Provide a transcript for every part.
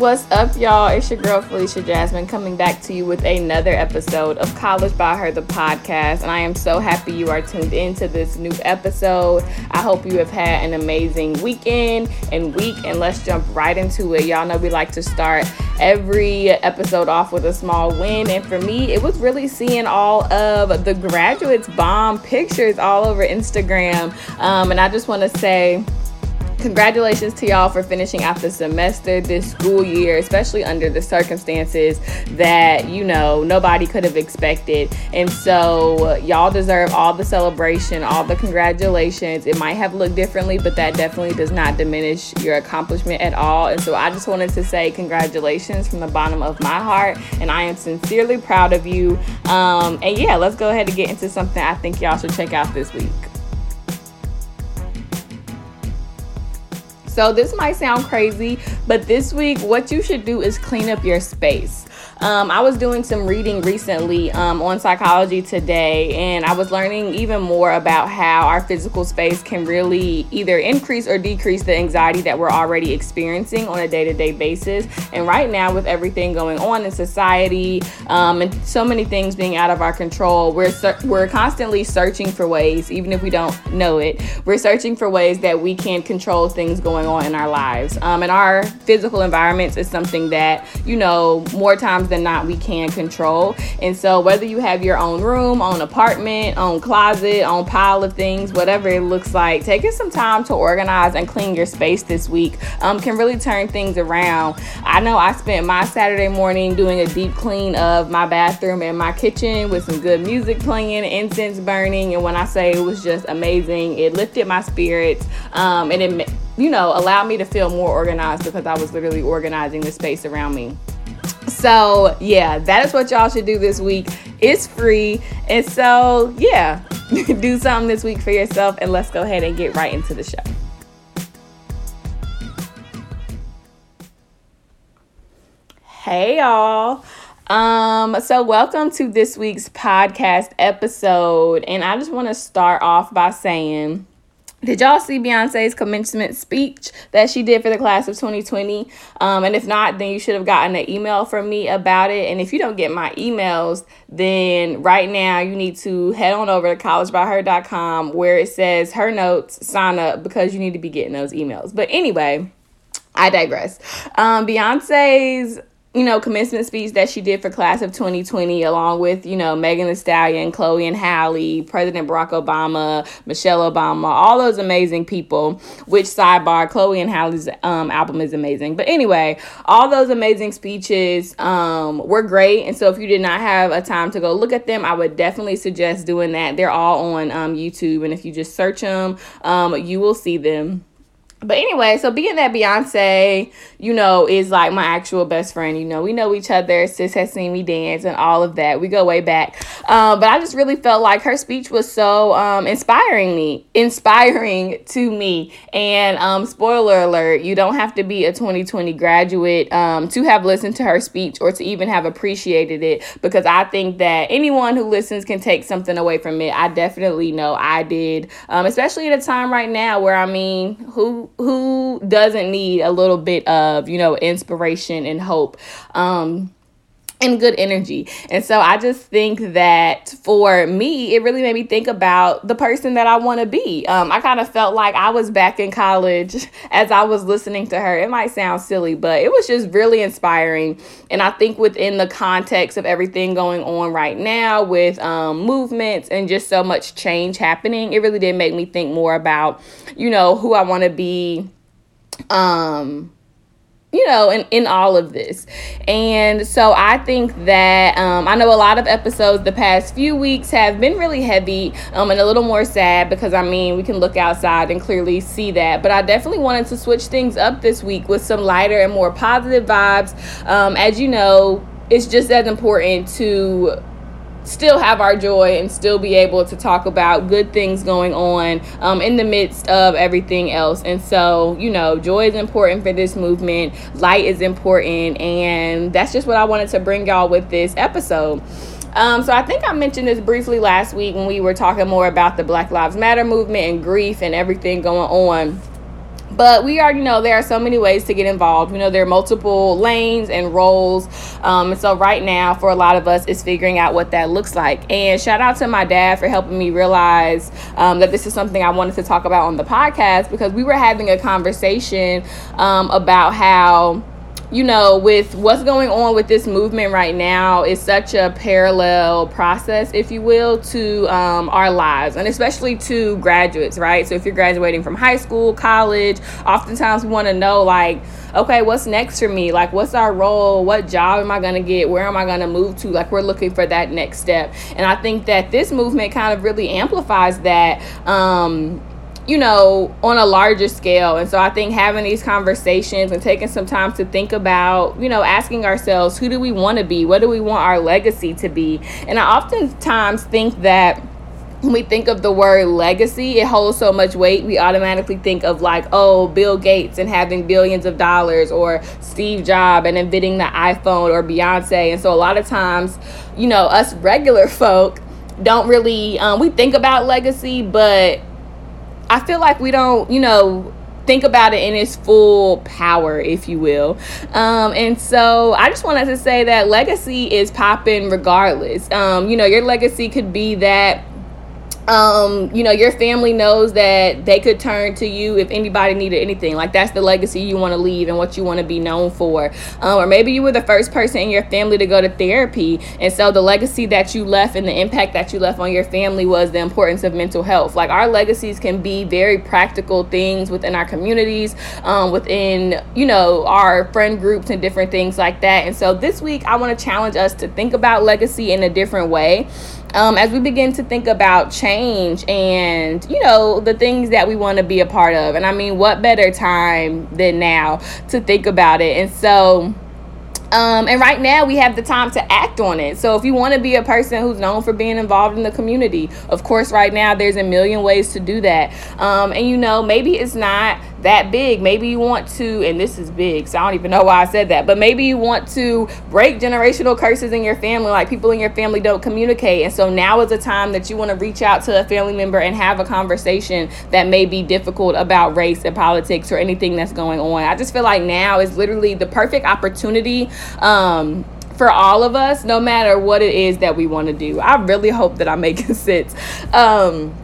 What's up, y'all? It's your girl Felicia Jasmine coming back to you with another episode of College by Her, the podcast. And I am so happy you are tuned in to this new episode. I hope you have had an amazing weekend and week. And let's jump right into it. Y'all know we like to start every episode off with a small win. And for me, it was really seeing all of the graduates' bomb pictures all over Instagram. Um, and I just want to say, congratulations to y'all for finishing out the semester this school year, especially under the circumstances that, you know, nobody could have expected. And so, y'all deserve all the celebration, all the congratulations. It might have looked differently, but that definitely does not diminish your accomplishment at all. And so, I just wanted to say congratulations from the bottom of my heart. And I am sincerely proud of you. Um, and yeah, let's go ahead and get into something I think y'all should check out this week. So, this might sound crazy, but this week, what you should do is clean up your space. Um, I was doing some reading recently um, on Psychology Today, and I was learning even more about how our physical space can really either increase or decrease the anxiety that we're already experiencing on a day to day basis. And right now, with everything going on in society um, and so many things being out of our control, we're, we're constantly searching for ways, even if we don't know it, we're searching for ways that we can control things going on in our lives. Um, and our physical environments is something that, you know, more times than not we can control. And so whether you have your own room, own apartment, own closet, own pile of things, whatever it looks like, taking some time to organize and clean your space this week um, can really turn things around. I know I spent my Saturday morning doing a deep clean of my bathroom and my kitchen with some good music playing, incense burning, and when I say it was just amazing, it lifted my spirits um, and it you know, allowed me to feel more organized because I was literally organizing the space around me. So, yeah, that is what y'all should do this week. It's free. And so, yeah, do something this week for yourself. And let's go ahead and get right into the show. Hey, y'all. Um, so welcome to this week's podcast episode. And I just want to start off by saying, did y'all see Beyonce's commencement speech that she did for the class of 2020? Um, and if not, then you should have gotten an email from me about it. And if you don't get my emails, then right now you need to head on over to collegebyher.com where it says her notes, sign up because you need to be getting those emails. But anyway, I digress. Um, Beyonce's you know, commencement speech that she did for class of 2020, along with, you know, Megan Thee Stallion, Chloe and Halle, President Barack Obama, Michelle Obama, all those amazing people, which sidebar, Chloe and Halle's um, album is amazing. But anyway, all those amazing speeches um, were great. And so if you did not have a time to go look at them, I would definitely suggest doing that. They're all on um, YouTube. And if you just search them, um, you will see them. But anyway, so being that Beyonce, you know, is like my actual best friend, you know, we know each other. Sis has seen me dance and all of that. We go way back. Um, but I just really felt like her speech was so um, inspiring me, inspiring to me. And um, spoiler alert, you don't have to be a 2020 graduate um, to have listened to her speech or to even have appreciated it because I think that anyone who listens can take something away from it. I definitely know I did, um, especially at a time right now where I mean, who who doesn't need a little bit of you know inspiration and hope. Um and good energy. And so I just think that for me, it really made me think about the person that I want to be. Um, I kind of felt like I was back in college as I was listening to her. It might sound silly, but it was just really inspiring. And I think within the context of everything going on right now with um, movements and just so much change happening, it really did make me think more about, you know, who I want to be. Um, you know, in, in all of this. And so I think that um, I know a lot of episodes the past few weeks have been really heavy um, and a little more sad because I mean, we can look outside and clearly see that. But I definitely wanted to switch things up this week with some lighter and more positive vibes. Um, as you know, it's just as important to still have our joy and still be able to talk about good things going on um, in the midst of everything else. And so, you know, joy is important for this movement, light is important, and that's just what I wanted to bring y'all with this episode. Um, so I think I mentioned this briefly last week when we were talking more about the Black Lives Matter movement and grief and everything going on. But we already know there are so many ways to get involved. You know there are multiple lanes and roles. Um, and so, right now, for a lot of us, is figuring out what that looks like. And shout out to my dad for helping me realize um, that this is something I wanted to talk about on the podcast because we were having a conversation um, about how you know, with what's going on with this movement right now, is such a parallel process, if you will, to um, our lives, and especially to graduates, right? So if you're graduating from high school, college, oftentimes we want to know, like, okay, what's next for me? Like, what's our role? What job am I going to get? Where am I going to move to? Like, we're looking for that next step. And I think that this movement kind of really amplifies that. Um, you know, on a larger scale. And so I think having these conversations and taking some time to think about, you know, asking ourselves, who do we want to be? What do we want our legacy to be? And I oftentimes think that when we think of the word legacy, it holds so much weight. We automatically think of like, oh, Bill Gates and having billions of dollars, or Steve Jobs and inventing the iPhone, or Beyonce. And so a lot of times, you know, us regular folk don't really um, we think about legacy, but I feel like we don't, you know, think about it in its full power, if you will. Um, and so I just wanted to say that legacy is popping regardless. Um, you know, your legacy could be that um, you know, your family knows that they could turn to you if anybody needed anything. Like that's the legacy you want to leave and what you want to be known for. Um, or maybe you were the first person in your family to go to therapy, and so the legacy that you left and the impact that you left on your family was the importance of mental health. Like our legacies can be very practical things within our communities, um, within you know our friend groups and different things like that. And so this week I want to challenge us to think about legacy in a different way um, as we begin to think about change and you know the things that we want to be a part of and i mean what better time than now to think about it and so um, and right now, we have the time to act on it. So, if you want to be a person who's known for being involved in the community, of course, right now, there's a million ways to do that. Um, and you know, maybe it's not that big. Maybe you want to, and this is big, so I don't even know why I said that, but maybe you want to break generational curses in your family, like people in your family don't communicate. And so now is a time that you want to reach out to a family member and have a conversation that may be difficult about race and politics or anything that's going on. I just feel like now is literally the perfect opportunity. Um, for all of us, no matter what it is that we want to do. I really hope that I'm making sense. Um,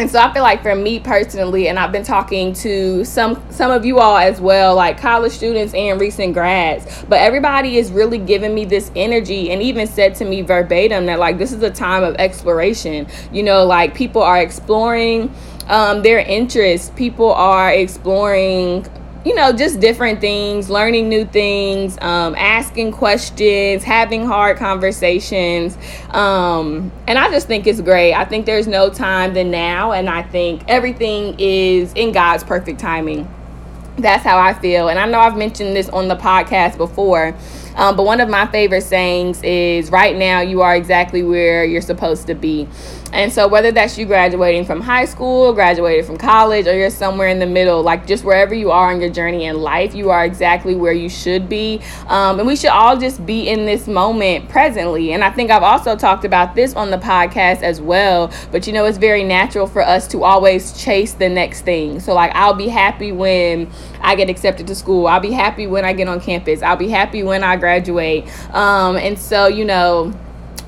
and so I feel like for me personally, and I've been talking to some some of you all as well, like college students and recent grads, but everybody is really giving me this energy and even said to me verbatim that like this is a time of exploration. You know, like people are exploring um, their interests, people are exploring you know, just different things, learning new things, um, asking questions, having hard conversations. Um, and I just think it's great. I think there's no time than now. And I think everything is in God's perfect timing. That's how I feel. And I know I've mentioned this on the podcast before. Um, but one of my favorite sayings is right now you are exactly where you're supposed to be. And so, whether that's you graduating from high school, graduating from college, or you're somewhere in the middle, like just wherever you are on your journey in life, you are exactly where you should be. Um, and we should all just be in this moment presently. And I think I've also talked about this on the podcast as well. But you know, it's very natural for us to always chase the next thing. So, like, I'll be happy when I get accepted to school, I'll be happy when I get on campus, I'll be happy when I graduate. Um, and so, you know,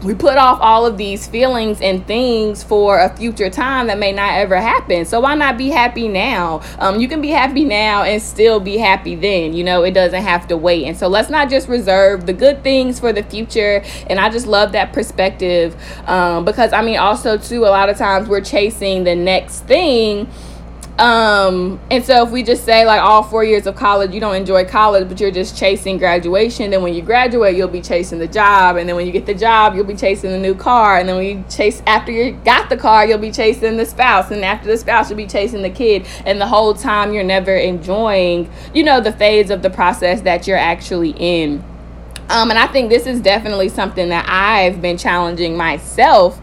we put off all of these feelings and things for a future time that may not ever happen. So why not be happy now? Um, you can be happy now and still be happy then. You know, it doesn't have to wait. And so let's not just reserve the good things for the future. And I just love that perspective um, because I mean, also too, a lot of times we're chasing the next thing um, and so if we just say like all four years of college, you don't enjoy college, but you're just chasing graduation, then when you graduate, you'll be chasing the job, and then when you get the job, you'll be chasing the new car, and then when you chase after you got the car, you'll be chasing the spouse, and after the spouse, you'll be chasing the kid, and the whole time you're never enjoying, you know, the phase of the process that you're actually in. Um, and I think this is definitely something that I've been challenging myself.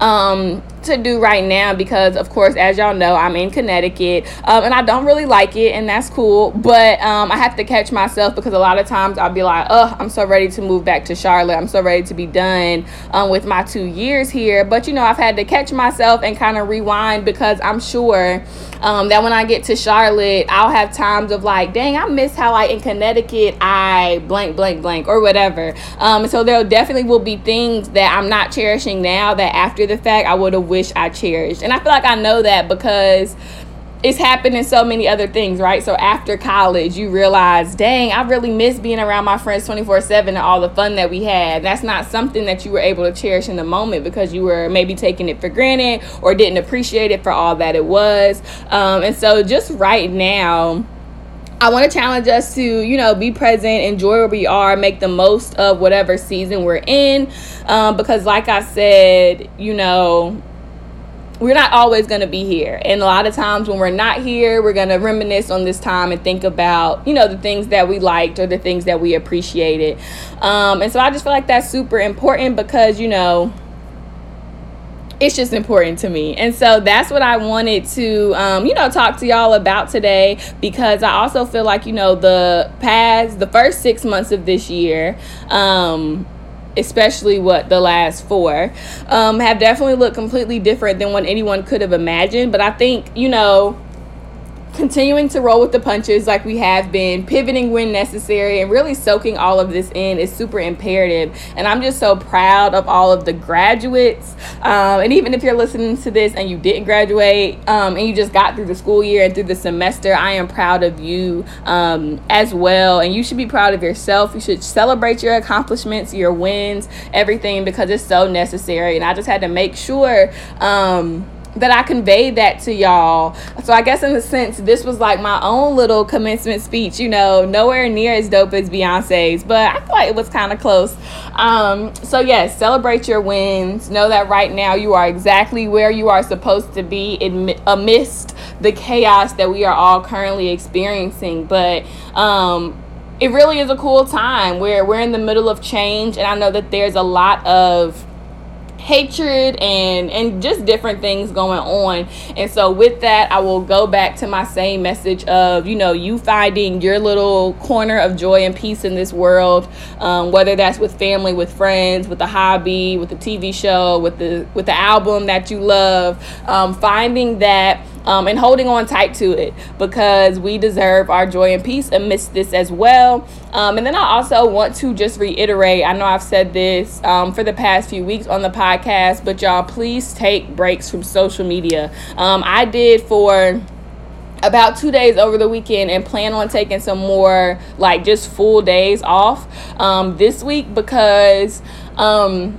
Um, to do right now because of course as y'all know i'm in connecticut um, and i don't really like it and that's cool but um, i have to catch myself because a lot of times i'll be like oh i'm so ready to move back to charlotte. I'm so ready to be done um, with my two years here. But you know i've had to catch myself and kind of rewind because i'm sure um, that when i get to charlotte i'll have times of like dang i miss how like in connecticut i blank blank blank or whatever. Um, so there definitely will be things that i'm not cherishing now that after the fact i would have wish I cherished. And I feel like I know that because it's happened in so many other things, right? So after college, you realize, dang, I really miss being around my friends 24 7 and all the fun that we had. That's not something that you were able to cherish in the moment because you were maybe taking it for granted or didn't appreciate it for all that it was. Um, and so just right now, I want to challenge us to, you know, be present, enjoy where we are, make the most of whatever season we're in. Um, because, like I said, you know, we're not always going to be here. And a lot of times when we're not here, we're going to reminisce on this time and think about, you know, the things that we liked or the things that we appreciated. Um, and so I just feel like that's super important because, you know, it's just important to me. And so that's what I wanted to, um, you know, talk to y'all about today because I also feel like, you know, the past, the first six months of this year, um, especially what the last four um, have definitely looked completely different than what anyone could have imagined. But i think you know continuing to roll with the punches like we have been, pivoting when necessary, and really soaking all of this in is super imperative. And I'm just so proud of all of the graduates. Um, and even if you're listening to this and you didn't graduate um, and you just got through the school year and through the semester, I am proud of you um, as well. And you should be proud of yourself. You should celebrate your accomplishments, your wins, everything because it's so necessary. And I just had to make sure. Um, that I conveyed that to y'all. So I guess in a sense, this was like my own little commencement speech. You know, nowhere near as dope as Beyonce's, but I feel like it was kind of close. Um, so yes, celebrate your wins. Know that right now you are exactly where you are supposed to be amidst the chaos that we are all currently experiencing. But um, it really is a cool time where we're in the middle of change, and I know that there's a lot of hatred and and just different things going on. And so with that i will go back to my same message of you know you finding your little corner of joy and peace in this world um, whether that's with family with friends with a hobby with a tv show with the with the album that you love um, finding that um, and holding on tight to it because we deserve our joy and peace amidst this as well. Um, and then I also want to just reiterate I know I've said this um, for the past few weeks on the podcast, but y'all please take breaks from social media. Um, I did for about two days over the weekend and plan on taking some more like just full days off um, this week because um,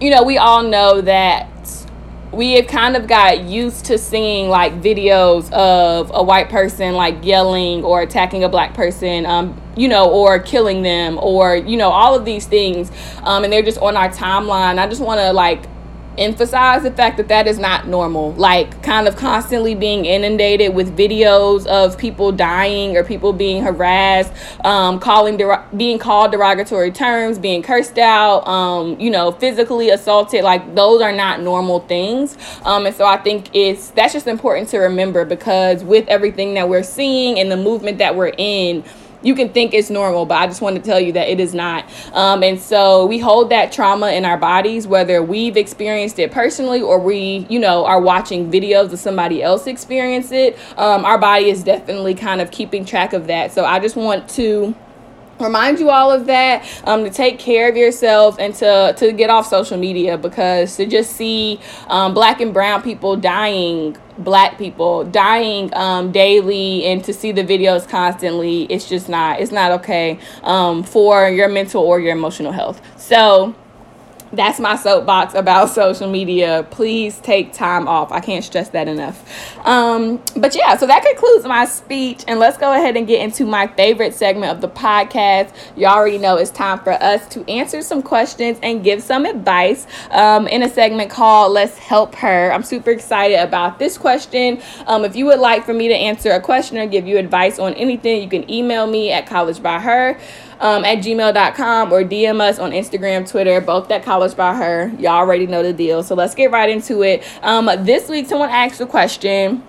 you know we all know that we have kind of got used to seeing like videos of a white person like yelling or attacking a black person um, you know or killing them or you know all of these things um, and they're just on our timeline. I just want to like emphasize the fact that that is not normal. Like, kind of constantly being inundated with videos of people dying or people being harassed, um, calling der- being called derogatory terms, being cursed out, um, you know, physically assaulted. Like, those are not normal things. Um, and so I think it's that's just important to remember because with everything that we're seeing and the movement that we're in you can think it's normal, but I just want to tell you that it is not. Um, and so we hold that trauma in our bodies, whether we've experienced it personally or we, you know, are watching videos of somebody else experience it. Um, our body is definitely kind of keeping track of that. So I just want to remind you all of that um, to take care of yourselves and to, to get off social media because to just see um, black and brown people dying black people dying um, daily and to see the videos constantly it's just not it's not okay um, for your mental or your emotional health. So that's my soapbox about social media. Please take time off. I can't stress that enough. Um, but yeah, so that concludes my speech. And let's go ahead and get into my favorite segment of the podcast. You already know it's time for us to answer some questions and give some advice um, in a segment called Let's Help Her. I'm super excited about this question. Um, if you would like for me to answer a question or give you advice on anything, you can email me at collegebyher um, at gmail.com or DM us on Instagram, Twitter, both at College by Her. Y'all already know the deal. So let's get right into it. Um, this week, someone asked a question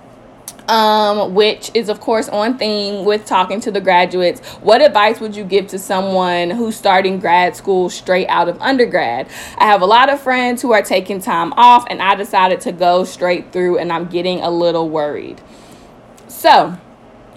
um, which is of course on theme with talking to the graduates. What advice would you give to someone who's starting grad school straight out of undergrad? I have a lot of friends who are taking time off, and I decided to go straight through, and I'm getting a little worried. So,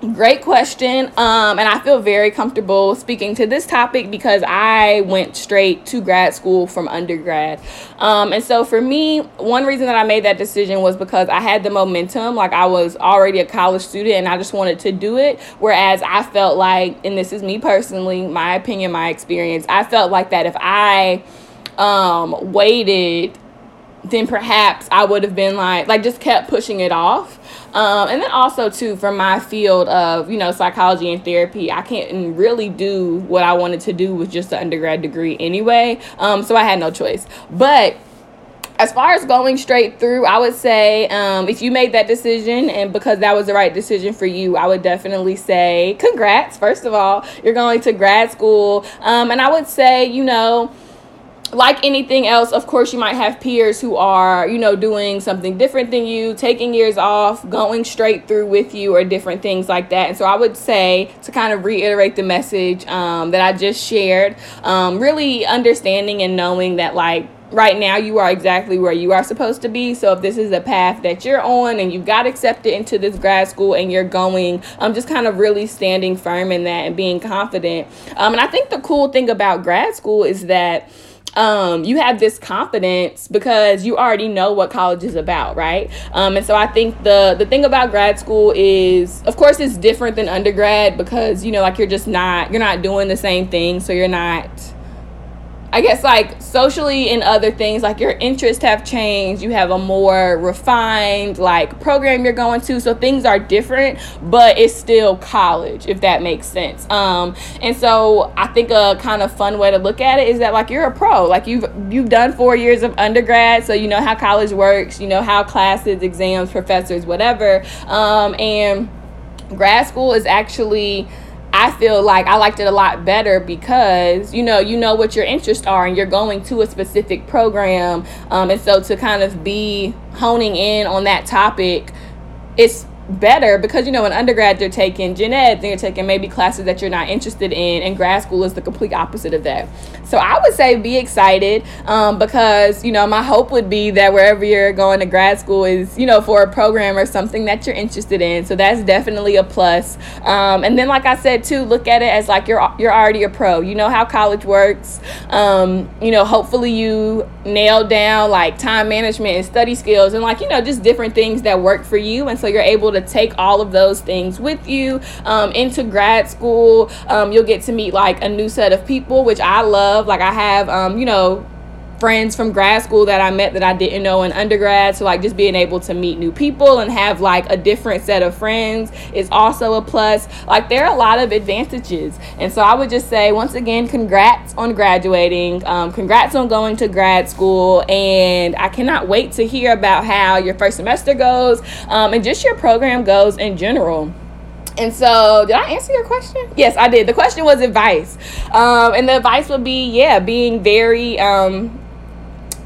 Great question. Um, and I feel very comfortable speaking to this topic because I went straight to grad school from undergrad. Um, and so for me, one reason that I made that decision was because I had the momentum. Like I was already a college student and I just wanted to do it. Whereas I felt like, and this is me personally, my opinion, my experience, I felt like that if I um, waited then perhaps I would have been like, like just kept pushing it off. Um, and then also too, from my field of you know psychology and therapy, I can't really do what I wanted to do with just an undergrad degree anyway. Um, so I had no choice. But as far as going straight through, I would say um, if you made that decision and because that was the right decision for you, I would definitely say congrats. First of all, you're going to grad school, um, and I would say you know like anything else, of course, you might have peers who are, you know, doing something different than you, taking years off, going straight through with you, or different things like that. And so I would say to kind of reiterate the message um, that I just shared, um, really understanding and knowing that, like, right now you are exactly where you are supposed to be. So if this is a path that you're on and you got accepted into this grad school and you're going, i'm um, just kind of really standing firm in that and being confident. Um, and I think the cool thing about grad school is that um, you have this confidence because you already know what college is about, right? Um, and so I think the the thing about grad school is, of course, it's different than undergrad because you know, like you're just not you're not doing the same thing, so you're not I guess like socially and other things, like your interests have changed. You have a more refined like program you're going to, so things are different, but it's still college, if that makes sense. Um, and so I think a kind of fun way to look at it is that like you're a pro, like you've you've done four years of undergrad, so you know how college works, you know how classes, exams, professors, whatever. Um, and grad school is actually I feel like I liked it a lot better because you know you know what your interests are and you're going to a specific program, um, and so to kind of be honing in on that topic, it's better because you know in undergrad you're taking gen eds and you're taking maybe classes that you're not interested in and grad school is the complete opposite of that. So i would say be excited um, because you know my hope would be that wherever you're going to grad school is you know for a program or something that you're interested in. So that's definitely a plus. Um, and then like i said too look at it as like you're you're already a pro. You know how college works. Um, you know hopefully you nail down like time management and study skills and like you know just different things that work for you. And so you're able to to take all of those things with you um, into grad school. Um, you'll get to meet like a new set of people, which I love. Like I have, um, you know, friends from grad school that I met that I didn't know in undergrad. So like just being able to meet new people and have like a different set of friends is also a plus. Like there are a lot of advantages. And so I would just say once again, congrats on graduating. Um, congrats on going to grad school. And I cannot wait to hear about how your first semester goes um, and just your program goes in general. And so, did I answer your question? Yes, I did. The question was advice. Um, and the advice would be, yeah, being very um,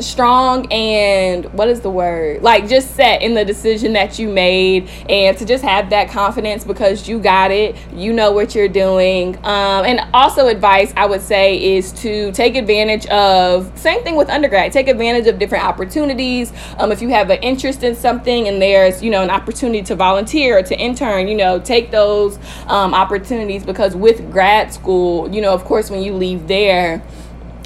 strong and what is the word? Like just set in the decision that you made and to just have that confidence because you got it. You know what you're doing. Um, and also advice i would say is to take advantage of same thing with undergrad take advantage of different opportunities. Um, if you have an interest in something and there's you know an opportunity to volunteer or to intern you know take those um, opportunities because with grad school you know of course when you leave there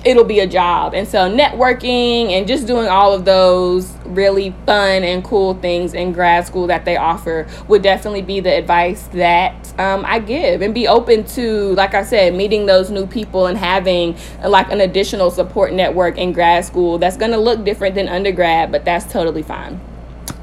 it'll be a job. And so networking and just doing all of those really fun and cool things in grad school that they offer would definitely be the advice that um, I give and be open to, like I said, meeting those new people and having like an additional support network in grad school that's going to look different than undergrad, but that's totally fine.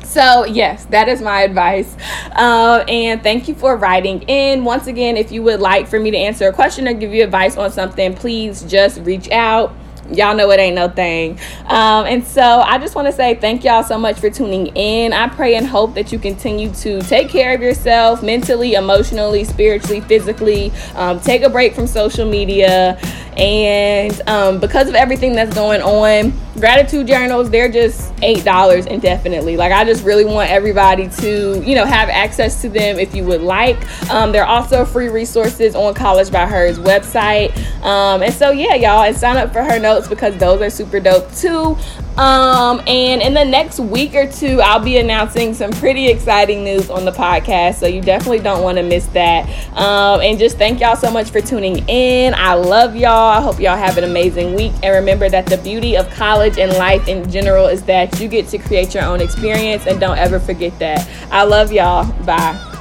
So, yes, that is my advice. Uh, and thank you for writing in. Once again, if you would like for me to answer a question or give you advice on something, please just reach out y'all know it ain't no thing. Um, and so I just want to say thank y'all so much for tuning in. I pray and hope that you continue to take care of yourself mentally, emotionally, spiritually, physically. Um, take a break from social media. And um, because of everything that's going on, gratitude journals, they're just $8 indefinitely. Like, I just really want everybody to, you know, have access to them if you would like. Um, they're also free resources on College by Hers website. Um, and so, yeah, y'all, and sign up for her notes because those are super dope too. Um, and in the next week or two, I'll be announcing some pretty exciting news on the podcast. So you definitely don't want to miss that. Um, and just thank y'all so much for tuning in. I love y'all. I hope y'all have an amazing week. And remember that the beauty of college and life in general is that you get to create your own experience. And don't ever forget that. I love y'all. Bye.